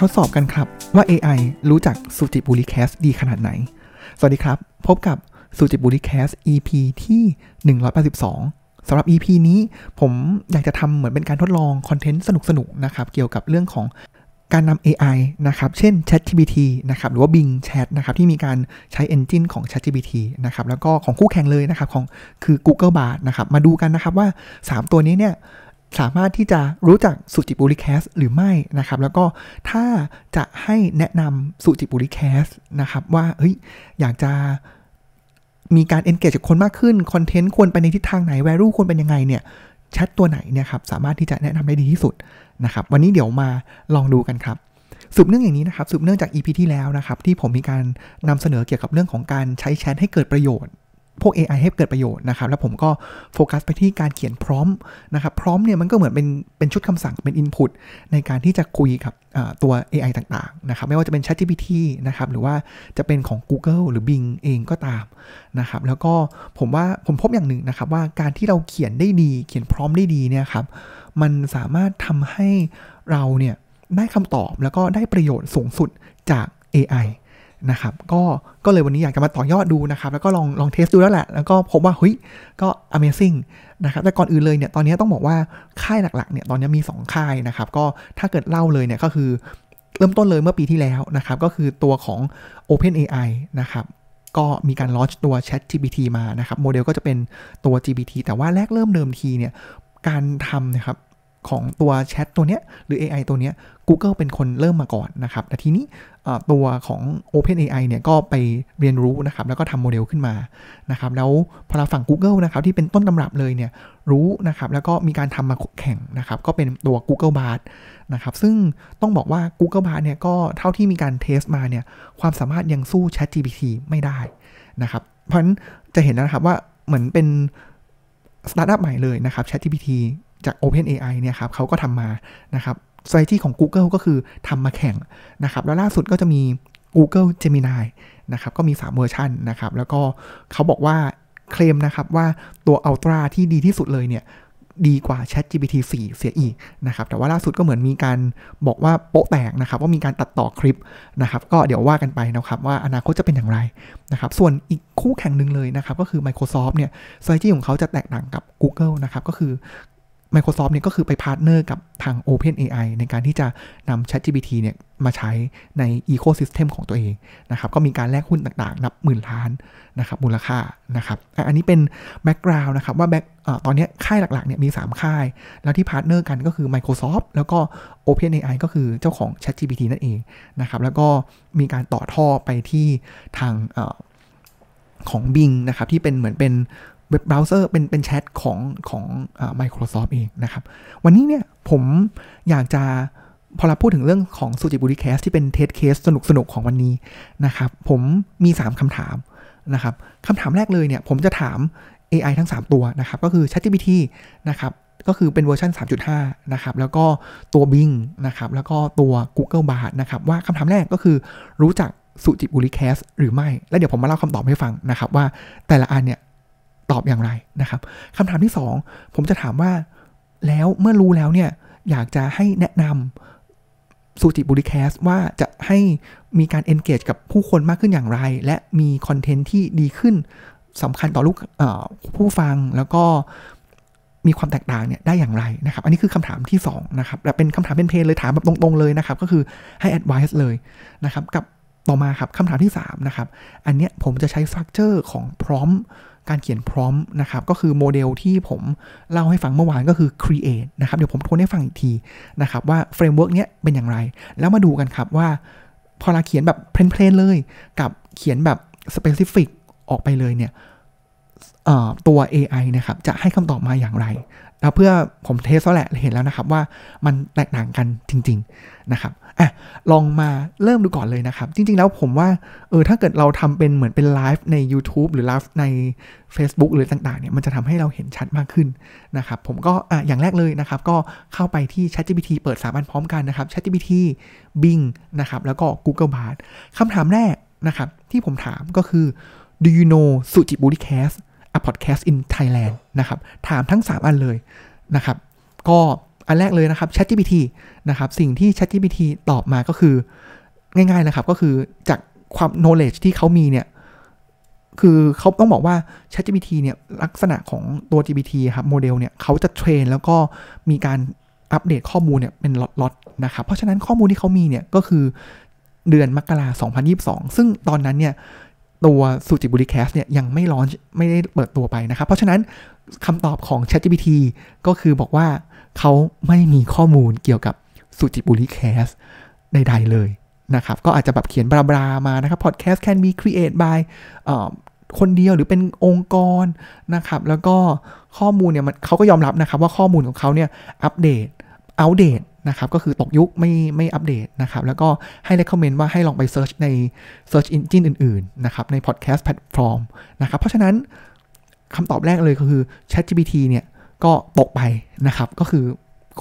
ทดสอบกันครับว่า AI รู้จักสุจิบุริแคสดีขนาดไหน สวัสดีครับ พบกับสุจิบุริแคส EP ที่ 182สำหรับ EP นี้ผมอยากจะทำเหมือนเป็นการทดลองคอนเทนต์สนุกๆนะครับ เกี่ยวกับเรื่องของการนำ AI นะครับ เช่น ChatGPT นะครับ หรือว่า Bing Chat นะครับ ที่มีการใช้ Engine ของ ChatGPT นะครับ แล้วก็ของคู่แข่งเลยนะครับ ของคือ Google Bard นะครับ มาดูกันนะครับว่า 3 ตัวนี้เนี่ย สามารถที่จะรู้จักสุจิบุริแคสหรือไม่นะครับ แล้วก็ถ้าจะให้แนะนำสุจิบุริแคสนะครับว่าเฮ้ยอยากจะมีการ engage กับคนมากขึ้นคอนเทนต์ควรไปในทิศทางไหน value ควรเป็นยังไงเนี่ยแชทตัวไหนเนี่ยครับสามารถที่จะแนะนำได้ดีที่สุดนะครับ วันนี้เดี๋ยวมาลองดูกันครับสืบเนื่องอย่างนี้นะครับสืบเนื่องจาก EP ที่แล้วนะครับที่ผมมีการนำเสนอเกี่ยวกับเรื่องของการใช้แชทให้เกิดประโยชน์ พวก AI ให้เกิดประโยชน์นะครับ แล้วผมก็โฟกัสไปที่การเขียนพร้อมนะครับ พร้อมเนี่ยมันก็เหมือนเป็นเป็นชุดคำสั่งเป็น Input ในการที่จะคุยกับตัว AI ต่างๆนะครับ ไม่ว่าจะเป็น ChatGPT นะครับ หรือว่าจะเป็นของ Google หรือ Bing เองก็ตามนะครับ แล้วก็ผมว่าผมพบอย่างหนึ่งนะครับว่าการที่เราเขียนได้ดี เขียนพร้อมได้ดีเนี่ยครับ มันสามารถทำให้เราเนี่ยได้คำตอบแล้วก็ได้ประโยชน์สูงสุดจาก AI นะครับก็ก็เลยวันนี้อยากจะมาต่อยอดดูนะครับแล้วก็ลองลองเทสดูแล้วแหละ แล้วก็พบว่าเฮ้ยก็ amazing นะครับแต่ก่อนอื่นเลยเนี่ยตอนนี้ต้องบอกว่าค่ายหลักๆเนี่ยตอนนี้มี 2 ค่ายนะครับก็ถ้าเกิดเล่าเลยเนี่ยก็คือเริ่มต้นเลยเมื่อปีที่แล้วนะครับก็คือตัวของ OpenAI นะครับก็มีการลอชตัว Chat GPT มานะครับโมเดลก็จะเป็นตัว GPT แต่ว่าแรกเริ่มเดิมทีเนี่ยการทำนะครับ ของตัวแชทตัวเนี้ยหรือ AI ตัวเนี้ย Google เป็นคนเริ่มมาก่อนนะครับแต่ทีนี้ตัวของ OpenAI เนี่ยก็ไปเรียนรู้นะครับแล้วก็ทำโมเดลขึ้นมานะครับแล้วพอเราฝั่ง Google นะครับที่เป็นต้นตำรับเลยเนี่ยรู้นะครับแล้วก็มีการทำมาแข่งนะครับก็เป็นตัว Google Bard นะครับซึ่งต้องบอกว่า Google Bard เนี่ยก็เท่าที่มีการเทสมาเนี่ยความสามารถยังสู้ ChatGPT ไม่ได้นะครับเพราะฉะนั้นจะเห็นนะครับว่าเหมือนเป็นสตาร์ทอัพใหม่เลยนะครับ ChatGPT จาก OpenAI เนี่ยครับเขาก็ทำมานะครับ strategy ของ Google ก็คือทำมาแข่งนะครับ แล้วล่าสุดก็จะมี Google Gemini นะครับ ก็มี 3 เวอร์ชันนะครับ แล้วก็เขาบอกว่าเคลมนะครับว่าตัว Ultra ที่ดีที่สุดเลยเนี่ยดีกว่า Chat GPT 4 เสียอีกนะครับ แต่ว่าล่าสุดก็เหมือนมีการบอกว่าโป๊ะแตกนะครับ ว่ามีการตัดต่อคลิปนะครับ ก็เดี๋ยวว่ากันไปนะครับ ว่าอนาคตจะเป็นอย่างไรนะครับ ส่วนอีกคู่แข่งหนึ่งเลยนะครับ ก็คือ Microsoft เนี่ย strategy ของเขาจะแตกต่างกับ Google นะครับ ก็คือ Microsoft เนี่ยก็คือไป partner กับทาง OpenAI ในการที่จะนำ ChatGPT เนี่ยมาใช้ใน Ecosystem ของตัวเองนะครับ ก็มีการแลกหุ้นต่างๆ นับหมื่นล้านนะครับมูลค่านะครับ อันนี้เป็น background นะครับว่า back ตอนนี้ค่ายหลักๆเนี่ยมี 3 ค่าย แล้วที่ partner กันก็คือ Microsoft แล้วก็ OpenAI ก็คือเจ้าของ ChatGPT นั่นเองนะครับแล้วก็มีการต่อท่อไปที่ทางของ Bing นะครับที่เป็นเหมือนเป็น web browser เป็นเป็นแชทของของอ Microsoft เองนะครับ วันนี้เนี่ยผมอยากจะพอเราพูดถึงเรื่องของ SuJiPuLi Cast ที่เป็น test case สนุกสนุกของวันนี้นะครับ ผมมี 3คำถามนะครับคำถามแรกเลยเนี่ย ผมจะถาม AI ทั้ง 3 ตัวนะครับ ก็คือ ChatGPT นะครับก็คือเป็นเวอร์ชัน3.5 นะครับ แล้วก็ตัว Bing นะครับ แล้วก็ตัว Google Bard นะครับ ว่าคำถามแรกก็คือรู้จักสุจิบุริแคสหรือไม่ แล้วเดี๋ยวผมมาเล่าคำตอบให้ฟังนะครับ ว่าแต่ละอันเนี่ย ตอบอย่างไรนะครับคำถามที่ 2 ผมจะถามว่าแล้วเมื่อรู้แล้วเนี่ยอยากจะให้แนะนำสูจิบุริแคสว่าจะให้มีการ engage กับผู้คนมากขึ้นอย่างไร และมีคอนเทนต์ที่ดีขึ้นสำคัญต่อลูกผู้ฟังแล้วก็มีความแตกต่างเนี่ยได้อย่างไรนะครับ อันนี้คือคำถามที่2นะครับและเป็นคำถามเป็น plain เลยถามแบบตรงๆเลยนะครับ ก็คือให้ advice เลยนะครับ กับต่อมาครับคำถามที่3นะครับ อันเนี้ยผมจะใช้ structure ของ prompt การเขียน prompt นะครับก็คือโมเดลที่ผมเล่าให้ฟังเมื่อวานก็คือ create นะครับเดี๋ยวผมทวนให้ฟังอีกทีนะครับว่า framework เนี้ยเป็นอย่างไร แล้วมาดูกันครับว่า พอเราเขียนแบบ plain ๆเลย กับเขียนแบบ specific ออกไปเลยเนี่ยตัว AI นะครับจะให้คำตอบมาอย่างไรแล้วเพื่อผมเทสแล้วแหละเห็นแล้วนะครับว่ามันแตกต่างกันจริง ๆ นะครับ อะลองมาเริ่มดูก่อนเลยนะครับ จริง ๆ แล้วผมว่าเออถ้าเกิดเราทำเป็นเหมือนเป็นไลฟ์ใน YouTube หรือไลฟ์ใน Facebook หรือต่างๆเนี่ยมันจะทำให้เราเห็นชัดมากขึ้นนะครับ ผมก็อะอย่างแรกเลยนะครับ ก็เข้าไปที่ ChatGPT เปิดสามอันพร้อมกันนะครับ ChatGPT Bing นะครับแล้วก็ Google Bard คำถามแรกนะครับที่ผมถามก็คือ do you know สุจิบุริแคส a podcast in Thailand นะครับ ถามทั้ง 3 อันเลยนะครับ ก็ อันแรกเลยนะครับ ChatGPT นะครับสิ่งที่ ChatGPT ตอบมาก็คือง่ายๆเลยครับก็คือจากความ knowledge ที่เขามีเนี่ยคือเขาต้องบอกว่า ChatGPT เนี่ยลักษณะของตัว GPT ครับโมเดลเนี่ยเขาจะเทรนแล้วก็มีการอัปเดตข้อมูลเนี่ยเป็นล็อตๆนะครับเพราะฉะนั้นข้อมูลที่เขามีเนี่ยก็คือเดือนมกราคม2022 ซึ่งตอนนั้นเนี่ย ตัวสุจิบุริแคสเนี่ยยังไม่ร้อนไม่ได้เปิดตัวไปนะครับ เพราะฉะนั้นคำตอบของ ChatGPT ก็คือบอกว่าเขาไม่มีข้อมูลเกี่ยวกับสุจิบุริแคสใดๆเลยนะครับ ก็อาจจะแบบเขียนบลาๆมานะครับ podcast can be created by คนเดียวหรือเป็นองค์กรนะครับ แล้วก็ข้อมูลเนี่ยมันเขาก็ยอมรับนะครับว่าข้อมูลของเขาเนี่ยอัปเดตอัปเดต นะครับก็คือตกยุคไม่ไม่อัปเดตนะครับแล้วก็ให้ recommend ว่าให้ลองไป search ใน search engine อื่นๆนะครับใน podcast platform นะครับเพราะฉะนั้นคำตอบแรกเลยก็คือ ChatGPT เนี่ยก็ตกไปนะครับก็คือ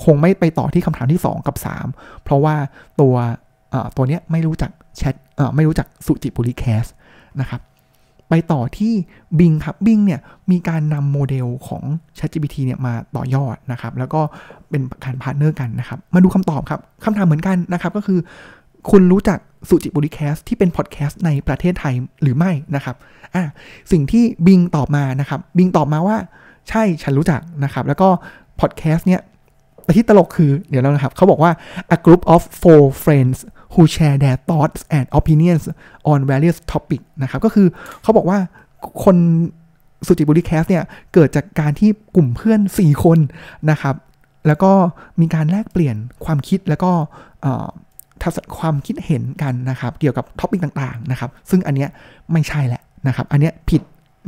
คงไม่ไปต่อที่คำถามที่ 2 กับ 3 เพราะว่าตัวตัวเนี้ยไม่รู้จักแชทไม่รู้จัก SuJiPuLi Cast นะครับ ไปต่อที่ Bing ครับ Bing เนี่ยมีการนำโมเดลของ ChatGPT เนี่ยมาต่อยอดนะครับ แล้วก็เป็นการ partner กันนะครับ มาดูคำตอบครับคำถามเหมือนกันนะครับก็คือ คุณรู้จัก SuJiPuLi Cast ที่เป็นพอดแคสต์ในประเทศไทยหรือไม่นะครับอะสิ่งที่ Bing ตอบมานะครับ Bing ตอบมาว่าใช่ฉันรู้จักนะครับ แล้วก็พอดแคสต์เนี่ยแต่ที่ตลกคือเดี๋ยวเรานะครับเขาบอกว่า a group of four friends who share their thoughts and opinions on various topic นะครับก็คือเขาบอกว่าคน SuJiPuLi Cast เนี่ย เกิดจากการที่กลุ่มเพื่อน 4 คนนะครับ แล้วก็มีการแลกเปลี่ยนความคิดแล้วก็ความคิดเห็นกันนะครับ เกี่ยวกับ topic ต่างๆนะครับ ซึ่งอันเนี้ยไม่ใช่แหละนะครับ อันเนี้ยผิด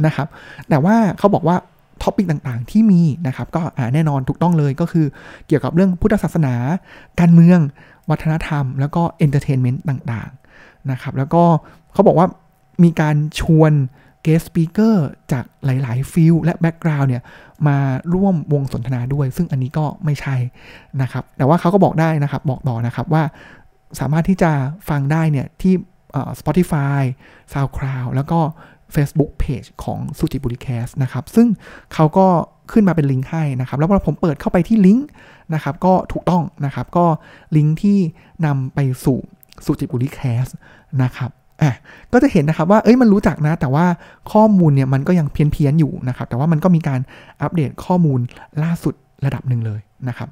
นะครับ แต่ว่าเขาบอกว่า topic ต่างๆที่มีนะครับ ก็แน่นอนถูกต้องเลยก็คือเกี่ยวกับเรื่องพุทธศาสนา การเมือง วัฒนธรรม แล้วก็ entertainment ต่างๆนะครับแล้วก็เขาบอกว่ามีการชวน guest speaker จากหลาย ๆ field และ background เนี่ย มาร่วมวงสนทนาด้วย ซึ่งอันนี้ก็ไม่ใช่นะครับ แต่ว่าเขาก็บอกได้นะครับ บอกต่อนะครับว่าสามารถที่จะฟังได้เนี่ย ที่ Spotify SoundCloud แล้วก็ Facebook Page ของสุจิบุริแคสนะครับ ซึ่งเขาก็ขึ้นมาเป็นลิงก์ให้นะครับ แล้วพอผมเปิดเข้าไปที่ลิงก์นะครับ ก็ถูกต้องนะครับ ก็ลิงก์ที่นำไปสู่สุจิบุริแคสนะครับอะก็จะเห็นนะครับว่า เอ้ย มันรู้จักนะ แต่ว่าข้อมูลเนี่ยมันก็ยังเพี้ยนเพียนอยู่นะครับ แต่ว่ามันก็มีการอัปเดตข้อมูลล่าสุดระดับหนึ่งเลยนะครับ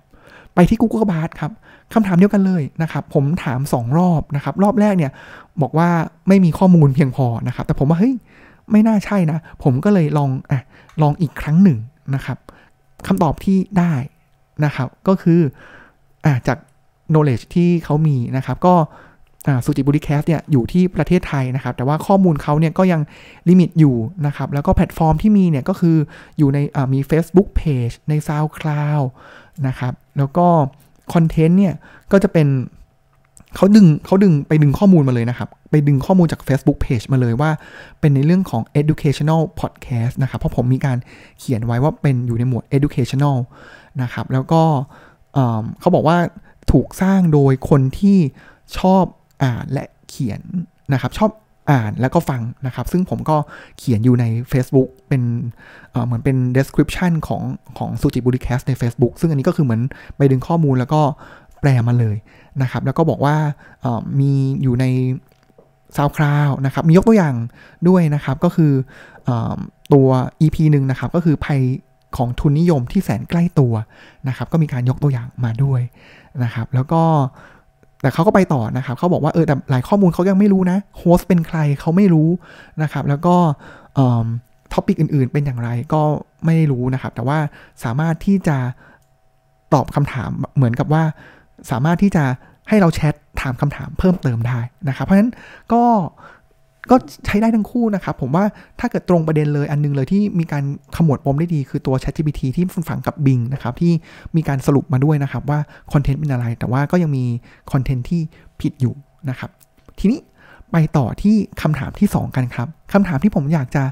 ไปที่ Google Bard ครับคำถามเดียวกันเลยนะครับ ผมถาม 2 รอบนะครับ รอบแรกเนี่ยบอกว่าไม่มีข้อมูลเพียงพอนะครับ แต่ผมว่าเฮ้ย ไม่น่าใช่นะ ผมก็เลยลองอะลองอีกครั้งหนึ่งนะครับคำตอบที่ได้นะครับก็คืออ่าจาก knowledge ที่เขามีนะครับ ก็สุจิปุลิ Cast เนี่ยอยู่ที่ประเทศไทยนะครับ แต่ว่าข้อมูลเขาเนี่ยก็ยัง limit อยู่นะครับ แล้วก็แพลตฟอร์มที่มีเนี่ยก็คืออยู่ในมี Facebook Page ใน SoundCloud นะครับ แล้วก็คอนเทนต์เนี่ยก็จะเป็น เขาดึงเขาดึงไปดึงข้อมูลมาเลยนะครับ ไปดึงข้อมูลจาก Facebook Page มาเลยว่าเป็นในเรื่องของ educational podcast นะครับ เพราะผมมีการเขียนไว้ว่าเป็นอยู่ในหมวด educational นะครับ แล้วก็เขาบอกว่าถูกสร้างโดยคนที่ชอบอ่านและเขียนนะครับ ชอบอ่านแล้วก็ฟังนะครับ ซึ่งผมก็เขียนอยู่ใน Facebook เป็นเหมือนเป็น description ของของสุจิบุริแคสใน Facebook ซึ่งอันนี้ก็คือเหมือนไปดึงข้อมูลแล้วก็ แปลมาเลยนะครับ แล้วก็บอกว่ามีอยู่ในซาวคราวนะครับ มียกตัวอย่างด้วยนะครับ ก็คืออตัว EP หนึ่งนะครับ ก็คือภัยของทุนนิยมที่แสนใกล้ตัวนะครับ ก็มีการยกตัวอย่างมาด้วยนะครับ แล้วก็แต่เขาก็ไปต่อนะครับ เขาบอกว่าเออแต่หลายข้อมูลเขายังไม่รู้นะโฮสเป็นใครเขาไม่รู้นะครับ แล้วก็ topic อื่นๆ เป็นอย่างไรก็ไม่รู้นะครับ แต่ว่าสามารถที่จะตอบคำถามเหมือนกับว่า สามารถที่จะให้เราแชทถามคำถามเพิ่มเติมได้นะครับ เพราะฉะนั้นก็ก็ใช้ได้ทั้งคู่นะครับ ผมว่าถ้าเกิดตรงประเด็นเลยอันนึงเลยที่มีการขมวดปมได้ดีคือตัว ChatGPT ที่ฝังกับ Bing นะครับ ที่มีการสรุปมาด้วยนะครับว่าคอนเทนต์เป็นอะไร แต่ว่าก็ยังมีคอนเทนต์ที่ผิดอยู่นะครับ ทีนี้ไปต่อที่คำถามที่ 2 กันครับคำถามที่ผมอยากจะ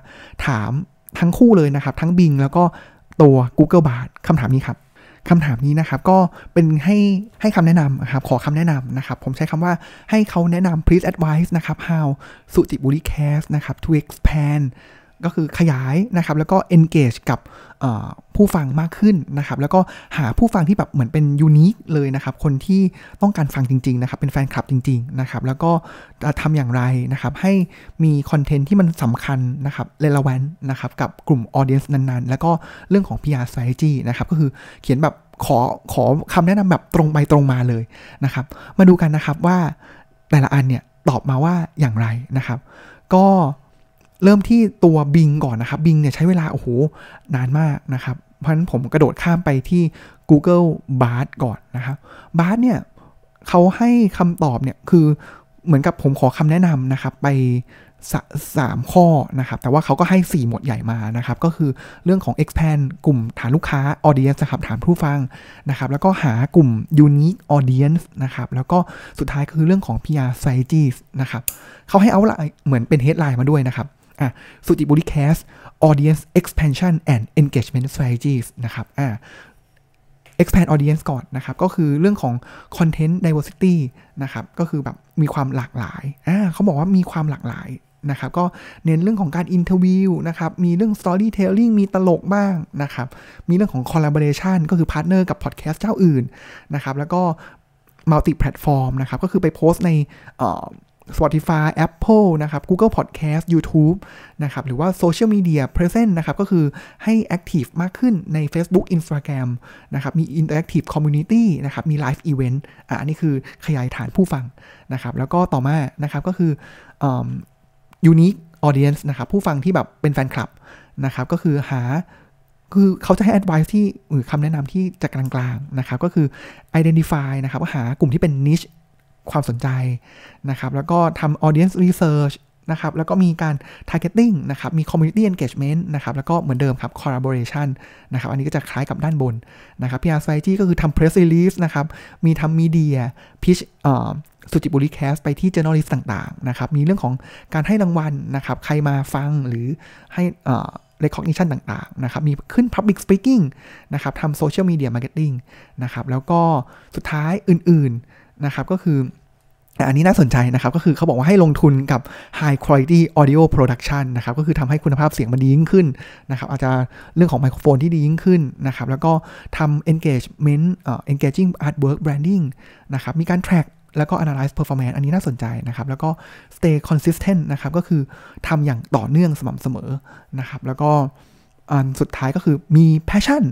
ถามทั้งคู่เลยนะครับ ทั้ง Bing แล้วก็ตัว Google Bard คำถามนี้ครับ คำถามนี้นะครับก็เป็นให้ให้คำแนะนำนะครับขอคำแนะนำนะครับ ผมใช้คำว่าให้เขาแนะนำ please advise นะครับ how สุจิบุริ cast นะครับ to expand ก็คือขยายนะครับแล้วก็ engage กับผู้ฟังมากขึ้นนะครับแล้วก็หาผู้ฟังที่แบบเหมือนเป็นยูนิคเลยนะครับคนที่ต้องการฟังจริงๆนะครับเป็นแฟนคลับจริงๆนะครับแล้วก็ทำอย่างไรนะครับให้มีคอนเทนต์ที่มันสำคัญนะครับ relevant นะครับกับกลุ่ม audience นั้นๆ แล้วก็เรื่องของ PR strategy นะครับก็คือเขียนแบบขอขอคำแนะนำแบบตรงไปตรงมาเลยนะครับ มาดูกันนะครับว่าแต่ละอันเนี่ยตอบมาว่าอย่างไรนะครับ ก็ เริ่มที่ตัวบิงก่อนนะครับบิงเนี่ยใช้เวลาโอ้โหนานมากนะครับ เพราะฉะนั้นผมกระโดดข้ามไปที่ Google Bard ก่อนนะครับ Bard เนี่ยเขาให้คำตอบเนี่ยคือเหมือนกับผมขอคำแนะนำนะครับไปสามข้อนะครับ แต่ว่าเขาก็ให้ 4 หมวดใหญ่มานะครับ ก็คือเรื่องของ expand กลุ่มฐานลูกค้า audience นะครับฐานผู้ฟังนะครับ แล้วก็หากลุ่ม unique audience นะครับ แล้วก็สุดท้ายคือเรื่องของ PR strategies นะครับเขาให้เอาละเหมือนเป็น headline มาด้วยนะครับ อะสุจิปุลิ Cast audience expansion and engagement strategies นะครับอ่า expand audience ก่อนนะครับ ก็คือเรื่องของ content diversity นะครับ ก็คือแบบมีความหลากหลายอ่าเขาบอกว่ามีความหลากหลายนะครับ ก็เน้นเรื่องของการ interview นะครับ มีเรื่อง storytelling มีตลกบ้างนะครับ มีเรื่องของ collaboration ก็คือพาร์ทเนอร์กับพอดแคสต์เจ้าอื่นนะครับ แล้วก็ multi platform นะครับ ก็คือไปโพสต์ใน Spotify Apple นะครับ Google Podcast YouTube นะครับ หรือว่า Social Media Present นะครับ ก็คือให้ Active มากขึ้นใน Facebook Instagram นะครับ มี Interactive Community นะครับ มี Live Event อะอันนี้คือขยายฐานผู้ฟังนะครับ แล้วก็ต่อมานะครับก็คือ Unique Audience นะครับ ผู้ฟังที่แบบเป็นแฟนคลับนะครับ ก็คือหาคือเขาจะให้ advice ที่หรือคำแนะนำที่จะกลางๆ นะครับ ก็คือ identify นะครับหากลุ่มที่เป็น niche ความสนใจนะครับ แล้วก็ทำ audience research นะครับ แล้วก็มีการ targeting นะครับ มี community engagement นะครับ แล้วก็เหมือนเดิมครับ collaboration นะครับ อันนี้ก็จะคล้ายกับด้านบนนะครับ PR strategy ก็คือทำ press release นะครับ มีทำ media pitch สุจิบุรีแคสไปที่ journalist ต่างๆ นะครับ มีเรื่องของการให้รางวัลนะครับ ใครมาฟังหรือให้ recognition ต่างๆ นะครับ มีขึ้น public speaking นะครับ ทำ social media marketing นะครับ แล้วก็สุดท้ายอื่นๆ นะครับก็คืออันนี้น่าสนใจนะครับ ก็คือเขาบอกว่าให้ลงทุนกับ high quality audio production นะครับ ก็คือทำให้คุณภาพเสียงมันดียิ่งขึ้นนะครับ อาจจะเรื่องของไมโครโฟนที่ดียิ่งขึ้นนะครับ แล้วก็ทำ engagement uh, engaging artwork branding นะครับ มีการ track แล้วก็ analyze performance อันนี้น่าสนใจนะครับ แล้วก็ stay consistent นะครับ ก็คือทำอย่างต่อเนื่องสม่ำเสมอนะครับ แล้วก็อันสุดท้ายก็คือมี passion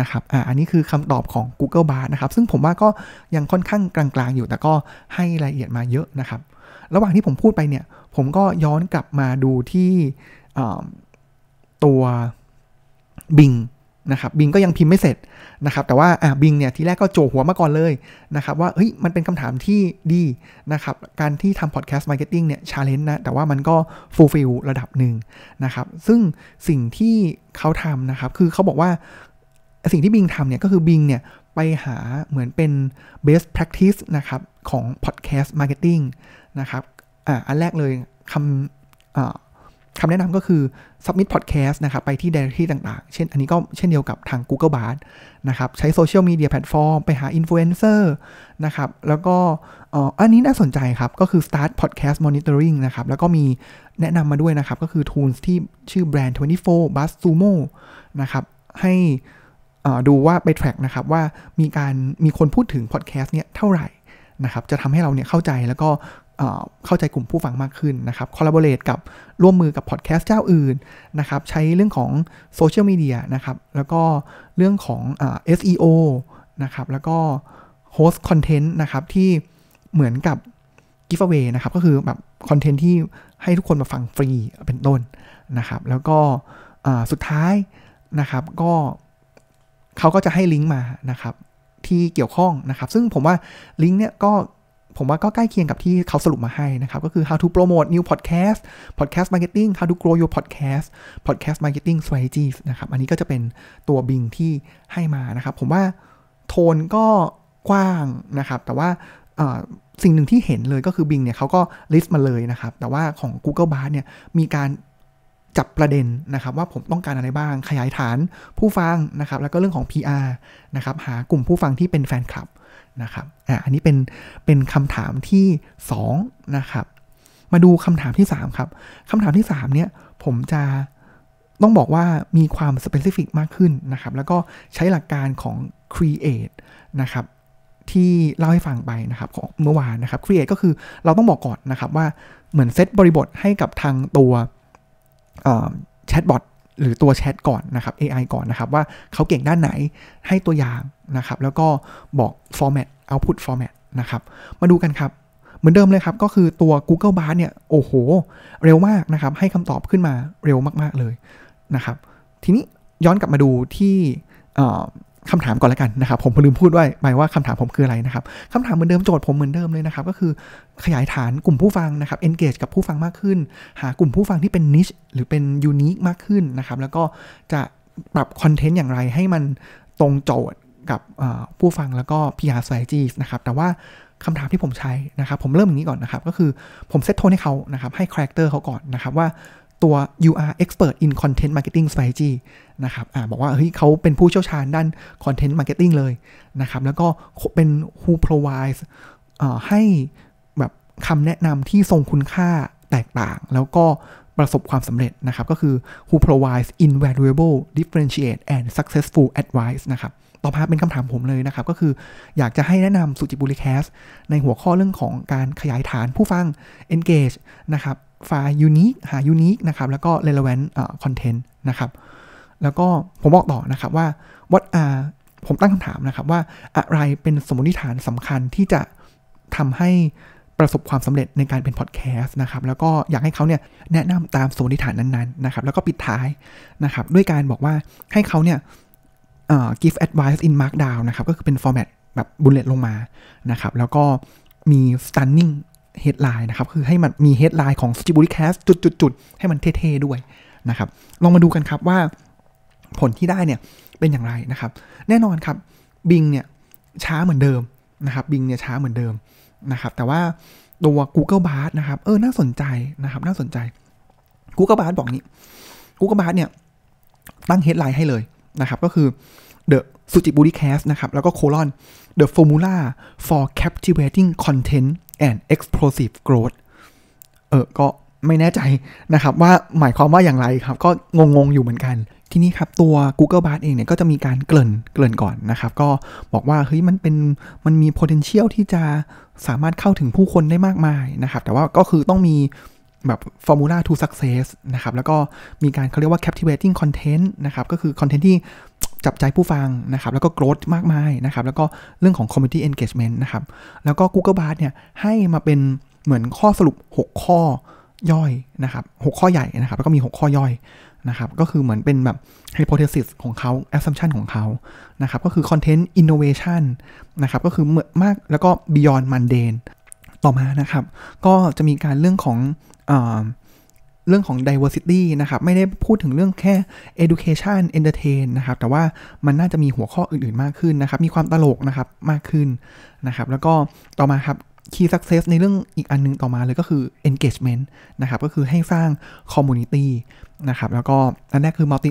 นะครับอ่าอันนี้คือคำตอบของ Google Bard นะครับซึ่งผมว่าก็ยังค่อนข้างกลางๆ อยู่แต่ก็ให้รายละเอียดมาเยอะนะครับ ระหว่างที่ผมพูดไปเนี่ย ผมก็ย้อนกลับมาดูที่ตัว Bing นะครับบิงก็ยังพิมพ์ไม่เสร็จนะครับแต่ว่าอ่าบิงเนี่ยทีแรกก็โจหัวมาก่อนเลยนะครับว่าเฮ้ยมันเป็นคำถามที่ดีนะครับการที่ทำ podcast marketing เนี่ย challenge นะแต่ว่ามันก็ fulfill ระดับหนึ่งนะครับซึ่งสิ่งที่เขาทำนะครับคือเขาบอกว่า สิ่งที่ Bing ทำเนี่ยก็คือ Bing เนี่ยไปหาเหมือนเป็น best practice นะครับของ podcast marketing นะครับอ่าอันแรกเลยคำคำแนะนำก็คือ submit podcast นะครับไปที่ directory ต่างๆ เช่นอันนี้ก็เช่นเดียวกับทาง Google Bard นะครับใช้โซเชียลมีเดียแพลตฟอร์มไปหา influencer นะครับแล้วก็อันนี้น่าสนใจครับก็คือ start podcast monitoring นะครับแล้วก็มีแนะนำมาด้วยนะครับก็คือ tools ที่ชื่อ Brand24 BuzzSumo นะครับให้ ดูว่าไป track นะครับว่ามีการมีคนพูดถึงพอดแคสต์เนี่ยเท่าไหร่นะครับจะทำให้เราเนี่ยเข้าใจแล้วก็เข้าใจกลุ่มผู้ฟังมากขึ้นนะครับ collaborate กับร่วมมือกับพอดแคสต์เจ้าอื่นนะครับใช้เรื่องของโซเชียลมีเดียนะครับแล้วก็เรื่องของอ SEO นะครับแล้วก็ host content นะครับที่เหมือนกับ giveaway นะครับก็คือแบบคอนเทนต์ที่ให้ทุกคนมาฟังฟรีเป็นต้นนะครับแล้วก็สุดท้ายนะครับก็ เขาก็จะให้ลิงก์มานะครับ ที่เกี่ยวข้องนะครับ ซึ่งผมว่าลิงก์เนี่ยก็ผมว่าก็ใกล้เคียงกับที่เขาสรุปมาให้นะครับ ก็คือ how to promote new podcast podcast marketing how to grow your podcast podcast marketing strategies นะครับ อันนี้ก็จะเป็นตัวบิงที่ให้มานะครับ ผมว่าโทนก็กว้างนะครับ แต่ว่าสิ่งหนึ่งที่เห็นเลยก็คือบิงเนี่ยเขาก็ลิสต์มาเลยนะครับ แต่ว่าของ Google Bard เนี่ยมีการ จับประเด็นนะครับว่าผมต้องการอะไรบ้าง ขยายฐานผู้ฟังนะครับแล้วก็เรื่องของ PR นะครับหากลุ่มผู้ฟังที่เป็นแฟนคลับนะครับอ่าอันนี้เป็นเป็นคำถามที่2นะครับมาดูคำถามที่ 3 ครับคำถามที่ 3 เนี่ยผมจะต้องบอกว่ามีความ specific มากขึ้นนะครับแล้วก็ใช้หลักการของ create นะครับที่เล่าให้ฟังไปนะครับของเมื่อวานนะครับ create ก็คือเราต้องบอกก่อนนะครับว่าเหมือนเซตบริบทให้กับทางตัว แชทบอทหรือตัวแชทก่อนนะครับ AI ก่อนนะครับ ว่าเขาเก่งด้านไหนให้ตัวอย่างนะครับ แล้วก็บอก format output format นะครับ มาดูกันครับเหมือนเดิมเลยครับ ก็คือตัว Google Bard เนี่ย โอ้โห เร็วมากนะครับ ให้คำตอบขึ้นมาเร็วมาก ๆ เลยนะครับ ทีนี้ย้อนกลับมาดูที่ คำถามก่อนแล้วกันนะครับ ผมลืมพูดไว้ไปว่าคำถามผมคืออะไรนะครับคำถามเหมือนเดิมโจทย์ผมเหมือนเดิมเลยนะครับ ก็คือขยายฐานกลุ่มผู้ฟังนะครับ engage กับผู้ฟังมากขึ้น หากลุ่มผู้ฟังที่เป็น niche หรือเป็น unique มากขึ้นนะครับ แล้วก็จะปรับคอนเทนต์อย่างไรให้มันตรงโจทย์กับผู้ฟังแล้วก็ PR strategies นะครับ แต่ว่าคำถามที่ผมใช้นะครับ ผมเริ่มอย่างนี้ก่อนนะครับ ก็คือผม set tone ให้เขานะครับ ให้คาแรคเตอร์เขาก่อนนะครับว่า ตัว you are expert in content marketing strategy นะครับอ่าบอกว่าเฮ้ยเขาเป็นผู้เชี่ยวชาญด้าน content marketing เลยนะครับ แล้วก็เป็น who provides ให้แบบคำแนะนำที่ทรงคุณค่าแตกต่าง แล้วก็ประสบความสำเร็จนะครับ ก็คือ who provides invaluable differentiate and successful advice นะครับต่อมาเป็นคำถามผมเลยนะครับ ก็คืออยากจะให้แนะนำสุจิบุริแคสในหัวข้อเรื่องของการขยายฐานผู้ฟัง engage นะครับ ไฟล์ unique หา unique นะครับ แล้วก็ relevant content นะครับ แล้วก็ผมบอกต่อนะครับว่า what are ผมตั้งคำถามนะครับว่าอะไรเป็นสมมติฐานสำคัญที่จะทำให้ประสบความสำเร็จในการเป็นพอดแคสต์นะครับ แล้วก็อยากให้เขาเนี่ยแนะนำตามสมมติฐานนั้นๆนะครับ แล้วก็ปิดท้ายนะครับ ด้วยการบอกว่าให้เขาเนี่ย give advice in markdown นะครับ ก็คือเป็น format แบบ bullet ลงมานะครับ แล้วก็มี stunning headline นะครับ คือให้มันมี headline ของสุจิปุลิ Cast จุดๆให้มันเท่ๆด้วยนะครับ ลองมาดูกันครับว่าผลที่ได้เนี่ยเป็นอย่างไรนะครับ แน่นอนครับบิงเนี่ยช้าเหมือนเดิมนะครับบิงเนี่ยช้าเหมือนเดิมนะครับ แต่ว่าตัว Google Bard นะครับ เออ น่าสนใจนะครับ น่าสนใจ Google Bard บอกนี้ Google Bard เนี่ย ตั้งเฮดไลน์ให้เลยนะครับ ก็คือ The สุจิบุริแคสนะครับ แล้วก็โคลอน The formula for captivating content and explosive growth เออ ก็ไม่แน่ใจนะครับ ว่าหมายความว่าอย่างไรครับ ก็งงๆอยู่เหมือนกัน ทีนี้ครับ ตัว Google Bard เองเนี่ย ก็จะมีการเกริ่นเกริ่นก่อนนะครับ ก็บอกว่า เฮ้ย มันเป็น มันมี potential ที่จะสามารถเข้าถึงผู้คนได้มากมายนะครับ แต่ว่าก็คือต้องมีแบบ formula to success นะครับ แล้วก็มีการเขาเรียกว่า captivating content นะครับ ก็คือ content ที่ จับใจผู้ฟังนะครับแล้วก็ growth มากมายนะครับแล้วก็เรื่องของ community engagement นะครับแล้วก็ Google Bard เนี่ยให้มาเป็นเหมือนข้อสรุป 6 ข้อย่อยนะครับ6ข้อใหญ่นะครับแล้วก็มี 6 ข้อย่อยนะครับก็คือเหมือนเป็นแบบ hypothesis ของเขา assumption ของเขานะครับก็คือ content innovation นะครับก็คือมากแล้วก็ beyond mundane ต่อมานะครับ ก็จะมีการเรื่องของ เรื่องของ diversity นะครับไม่ได้พูดถึงเรื่องแค่ education entertain นะครับแต่ว่ามันน่าจะมีหัวข้ออื่นๆมากขึ้นนะครับมีความตลกนะครับมากขึ้นนะครับแล้วก็ต่อมาครับ key success ในเรื่องอีกอันนึงต่อมาเลยก็คือ engagement นะครับก็คือให้สร้าง community นะครับแล้วก็อันแรกคือ multi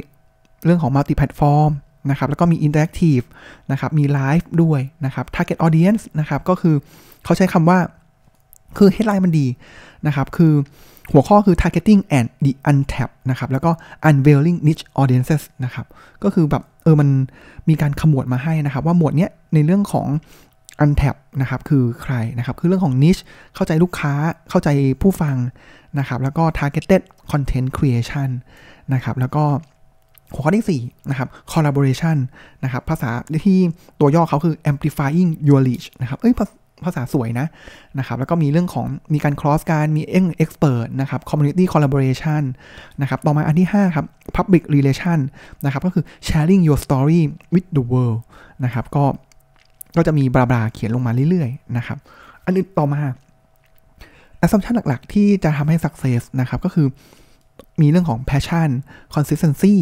เรื่องของ multi platform นะครับแล้วก็มี interactive นะครับมี live ด้วยนะครับ target audience นะครับก็คือเขาใช้คำว่าคือ headline มันดีนะครับ คือ หัวข้อคือ targeting and the untapped นะครับ แล้วก็ unveiling niche audiences นะครับ ก็คือแบบเออมันมีการขมวดมาให้นะครับ ว่าหมวดเนี้ยในเรื่องของ untapped นะครับคือใครนะครับ คือเรื่องของ niche เข้าใจลูกค้าเข้าใจผู้ฟังนะครับ แล้วก็ targeted content creation นะครับ แล้วก็หัวข้อที่4นะครับ collaboration นะครับ ภาษาที่ตัวย่อเขาคือ amplifying your reach นะครับ เอ้ย ภาษาสวยนะนะครับแล้วก็มีเรื่องของมีการ cross การมีเอ็ง expert นะครับ community collaboration นะครับต่อมาอันที่ 5 ครับ public relation นะครับก็คือ sharing your story with the world นะครับก็ก็จะมีบลาบลาเขียนลงมาเรื่อยๆนะครับอันนี้ต่อมา assumption หลักๆ ที่จะทำให้ success นะครับก็คือมีเรื่องของ passion consistency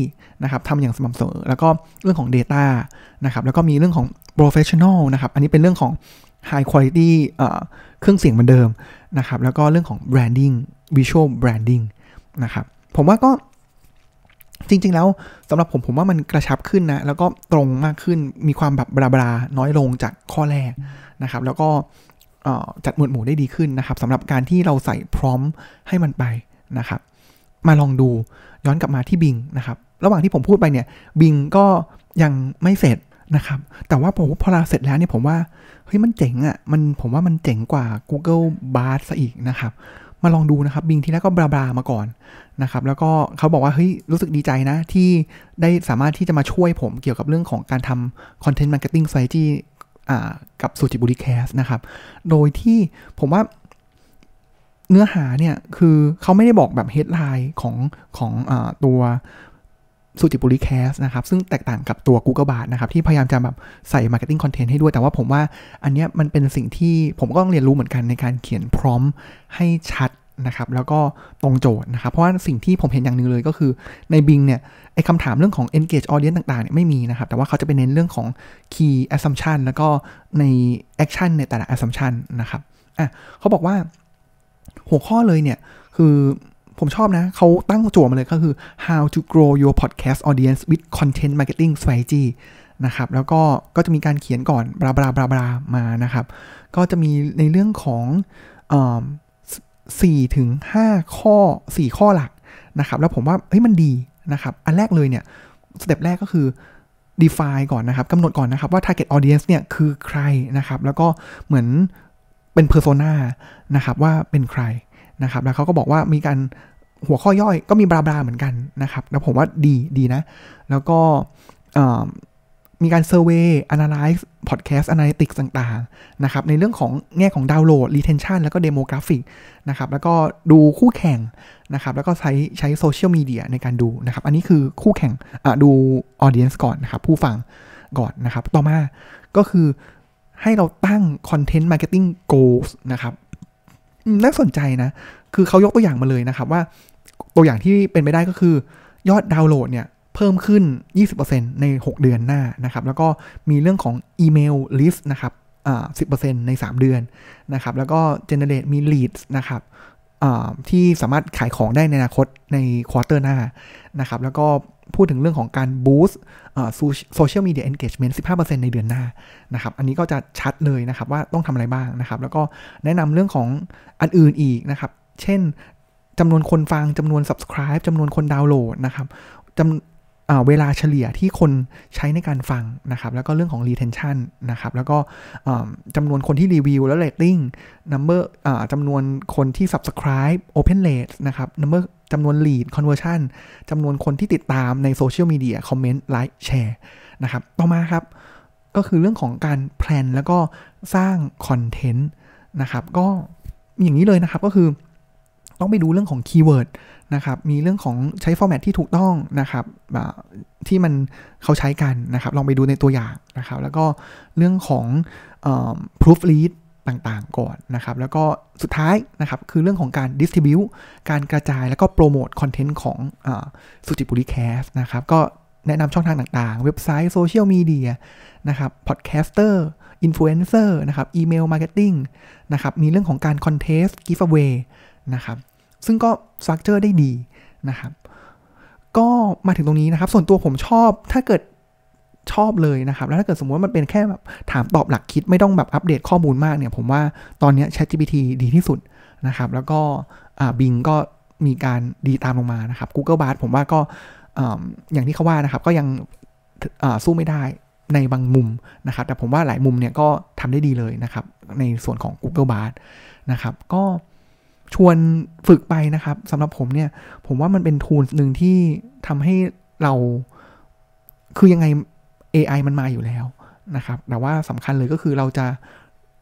นะครับทำอย่างสม่ำเสมอ แล้วก็เรื่องของ data นะครับ แล้วก็มีเรื่องของ professional นะครับ อันนี้เป็นเรื่องของ high quality เครื่องเสียงเหมือนเดิมนะครับ แล้วก็เรื่องของ branding visual branding นะครับ ผมว่าก็จริง ๆ แล้วสำหรับผมผมว่ามันกระชับขึ้นนะ แล้วก็ตรงมากขึ้นมีความแบบบลาบลาน้อยลงจากข้อแรกนะครับ แล้วก็จัดหมวดหมู่ได้ดีขึ้นนะครับสำหรับการที่เราใส่พร้อมให้มันไปนะครับ มาลองดูย้อนกลับมาที่บิงนะครับ ระหว่างที่ผมพูดไปเนี่ย Bing ก็ยังไม่เสร็จ นะครับ แต่ว่าผมพอเราเสร็จแล้วเนี่ยผมว่าเฮ้ยมันเจ๋งอะ่ะมันผมว่ามันเจ๋งกว่า Google Bard ซะอีกนะครับ มาลองดูนะครับ Bing ทีแรกก็ blah blah มาก่อนนะครับ แล้วก็เขาบอกว่าเฮ้ยรู้สึกดีใจนะ ที่ได้สามารถที่จะมาช่วยผมเกี่ยวกับเรื่องของการทำ Content Marketing Strategy กับสุจิปุลิ Cast นะครับ โดยที่ผมว่าเนื้อหาเนี่ย คือเขาไม่ได้บอกแบบ headline ของของอตัว สุจิบุรีแคสนะครับ ซึ่งแตกต่างกับตัว Google b a r นะครับ ที่พยายามจะแบบใส่ Marketing Content ให้ด้วย แต่ว่าผมว่าอันนี้มันเป็นสิ่งที่ผมก็ต้องเรียนรู้เหมือนกันในการเขียนพร้อมให้ชัดนะครับแล้วก็ตรงโจทย์นะครับ เพราะว่าสิ่งที่ผมเห็นอย่างหนึ่งเลยก็คือใน Bing เนี่ยไอ้คำถามเรื่องของ engage audience ต่างๆเนี่ยไม่มีนะครับ แต่ว่าเขาจะไปเน้นเรื่องของ key assumption แล้วก็ใน action ในแต่ละ assumption นะครับอะเขาบอกว่าหัวข้อเลยเนี่ยคือ ผมชอบนะ เขาตั้งโจทย์มาเลยก็คือ how to grow your podcast audience with content marketing strategy นะครับ แล้วก็ก็จะมีการเขียนก่อนบลาบลาบลาบลามานะครับ ก็จะมีในเรื่องของสี่ถึงห้าข้อสี่ข้อหลักนะครับ แล้วผมว่าเฮ้ยมันดีนะครับ อันแรกเลยเนี่ยสเต็ปแรกก็คือ define ก่อนนะครับกำหนดก่อนนะครับว่า target audience เนี่ยคือใครนะครับ แล้วก็เหมือนเป็น persona นะครับว่าเป็นใคร นะครับ แล้วเขาก็บอกว่ามีการหัวข้อย่อยก็มี blah blah เหมือนกันนะครับ แล้วผมว่าดีดีนะ แล้วก็มีการ survey analyze podcast analytic ต่างๆ นะครับ ในเรื่องของแง่ของ download retention แล้วก็ demographic นะครับ แล้วก็ดูคู่แข่งนะครับ แล้วก็ใช้ใช้โซเชียลมีเดียในการดูนะครับ อันนี้คือคู่แข่งดู audience ก่อนนะครับ ผู้ฟังก่อนนะครับ ต่อมาก็คือให้เราตั้ง Content Marketing Goals นะครับ น่าสนใจนะ คือเขายกตัวอย่างมาเลยนะครับว่า ตัวอย่างที่เป็นไปได้ก็คือยอดดาวน์โหลดเนี่ยเพิ่มขึ้น 20%ใน 6 เดือนหน้านะครับ แล้วก็มีเรื่องของ email list นะครับอ่า10%ใน 3 เดือนนะครับ แล้วก็ generate มี leads นะครับที่สามารถขายของได้ในอนาคตใน quarter หน้านะครับ แล้วก็ พูดถึงเรื่องของการ boost social media engagement 15%ในเดือนหน้านะครับ อันนี้ก็จะชัดเลยนะครับว่าต้องทำอะไรบ้างนะครับ แล้วก็แนะนำเรื่องของอันอื่นอีกนะครับ เช่นจำนวนคนฟังจำนวน subscribe จำนวนคนดาวน์โหลดนะครับจำเวลาเฉลี่ยที่คนใช้ในการฟังนะครับ แล้วก็เรื่องของ retention นะครับ แล้วก็จำนวนคนที่รีวิวแล้ว rating number จำนวนคนที่ subscribe open rate นะครับ number จำนวน lead conversion จำนวนคนที่ติดตามในโซเชียลมีเดียคอมเมนต์ไลค์แชร์นะครับ ต่อมาครับ ก็คือเรื่องของการ plan แล้วก็สร้างคอนเทนต์นะครับ ก็อย่างนี้เลยนะครับก็คือต้องไปดูเรื่องของ keyword นะครับ มีเรื่องของใช้ format ที่ถูกต้องนะครับที่มันเขาใช้กันนะครับ ลองไปดูในตัวอย่างนะครับ แล้วก็เรื่องของ proof read ต่างๆก่อนนะครับ แล้วก็สุดท้ายนะครับ คือเรื่องของการ distribute การกระจายแล้วก็โปรโมทคอนเทนต์ของ SuJiPuLi Cast นะครับ ก็แนะนำช่องทางต่างๆ เว็บไซต์โซเชียลมีเดียนะครับ podcaster influencer นะครับ email marketing นะครับ มีเรื่องของการ contest giveaway นะครับ ซึ่งก็ structure ได้ดีนะครับ ก็มาถึงตรงนี้นะครับ ส่วนตัวผมชอบถ้าเกิด ชอบเลยนะครับ แล้วถ้าเกิดสมมติว่ามันเป็นแค่แบบถามตอบหลักคิดไม่ต้องแบบอัปเดตข้อมูลมากเนี่ย ผมว่าตอนนี้ ChatGPT ดีที่สุดนะครับ แล้วก็บิงก็มีการดีตามลงมานะครับ Google Bard ผมว่าก็อย่างที่เขาว่านะครับ ก็ยังสู้ไม่ได้ในบางมุมนะครับ แต่ผมว่าหลายมุมเนี่ยก็ทำได้ดีเลยนะครับ ในส่วนของ Google Bard นะครับ ก็ชวนฝึกไปนะครับสำหรับผมเนี่ย ผมว่ามันเป็นทูลหนึ่งที่ทำให้เราคือยังไง AI มันมาอยู่แล้วนะครับ แต่ว่าสำคัญเลยก็คือเราจะ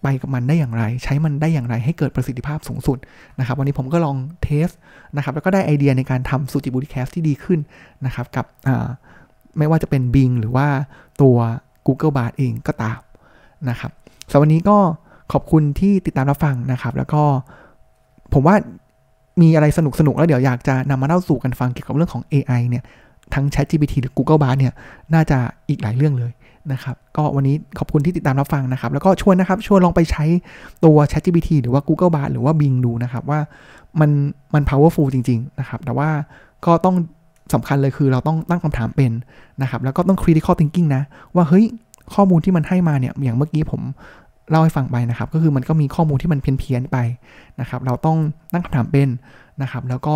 ไปกับมันได้อย่างไร ใช้มันได้อย่างไรให้เกิดประสิทธิภาพสูงสุดนะครับ วันนี้ผมก็ลองเทสนะครับ แล้วก็ได้ไอเดียในการทำสูจิบูติแคสที่ดีขึ้นนะครับ กับไม่ว่าจะเป็น Bing หรือว่าตัว Google Bard เองก็ตามนะครับสำหรับวันนี้ก็ขอบคุณที่ติดตามรับฟังนะครับ แล้วก็ผมว่ามีอะไรสนุกสนุกแล้วเดี๋ยวอยากจะนำมาเล่าสู่กันฟังเกี่ยวกับเรื่องของ AI เนี่ย ทั้ง ChatGPT หรือ Google Bard เนี่ยน่าจะอีกหลายเรื่องเลยนะครับก็วันนี้ขอบคุณที่ติดตามรับฟังนะครับ แล้วก็ชวนนะครับชวนลองไปใช้ตัว ChatGPT หรือว่า Google Bard หรือว่า Bing ดูนะครับว่ามันมัน powerful จริง ๆ นะครับ แต่ว่าก็ต้องสำคัญเลยคือเราต้องตั้งคำถามเป็นนะครับ แล้วก็ต้อง critical thinking นะ ว่าเฮ้ยข้อมูลที่มันให้มาเนี่ย อย่างเมื่อกี้ผมเล่าให้ฟังไปนะครับ ก็คือมันก็มีข้อมูลที่มันเพี้ยนๆไปนะครับ เราต้องตั้งคำถามเป็นนะครับ แล้วก็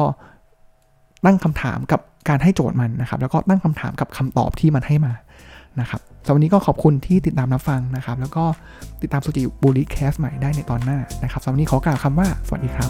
ตั้งคำถามกับ การให้โจทย์มันนะครับ แล้วก็ตั้งคำถามกับคำตอบที่มันให้มานะครับสำหรับวันนี้ก็ขอบคุณที่ติดตามรับฟังนะครับ แล้วก็ติดตามสุจิบุริแคสใหม่ได้ในตอนหน้านะครับสำหรับวันนี้ขอกล่าวคำว่าสวัสดีครับ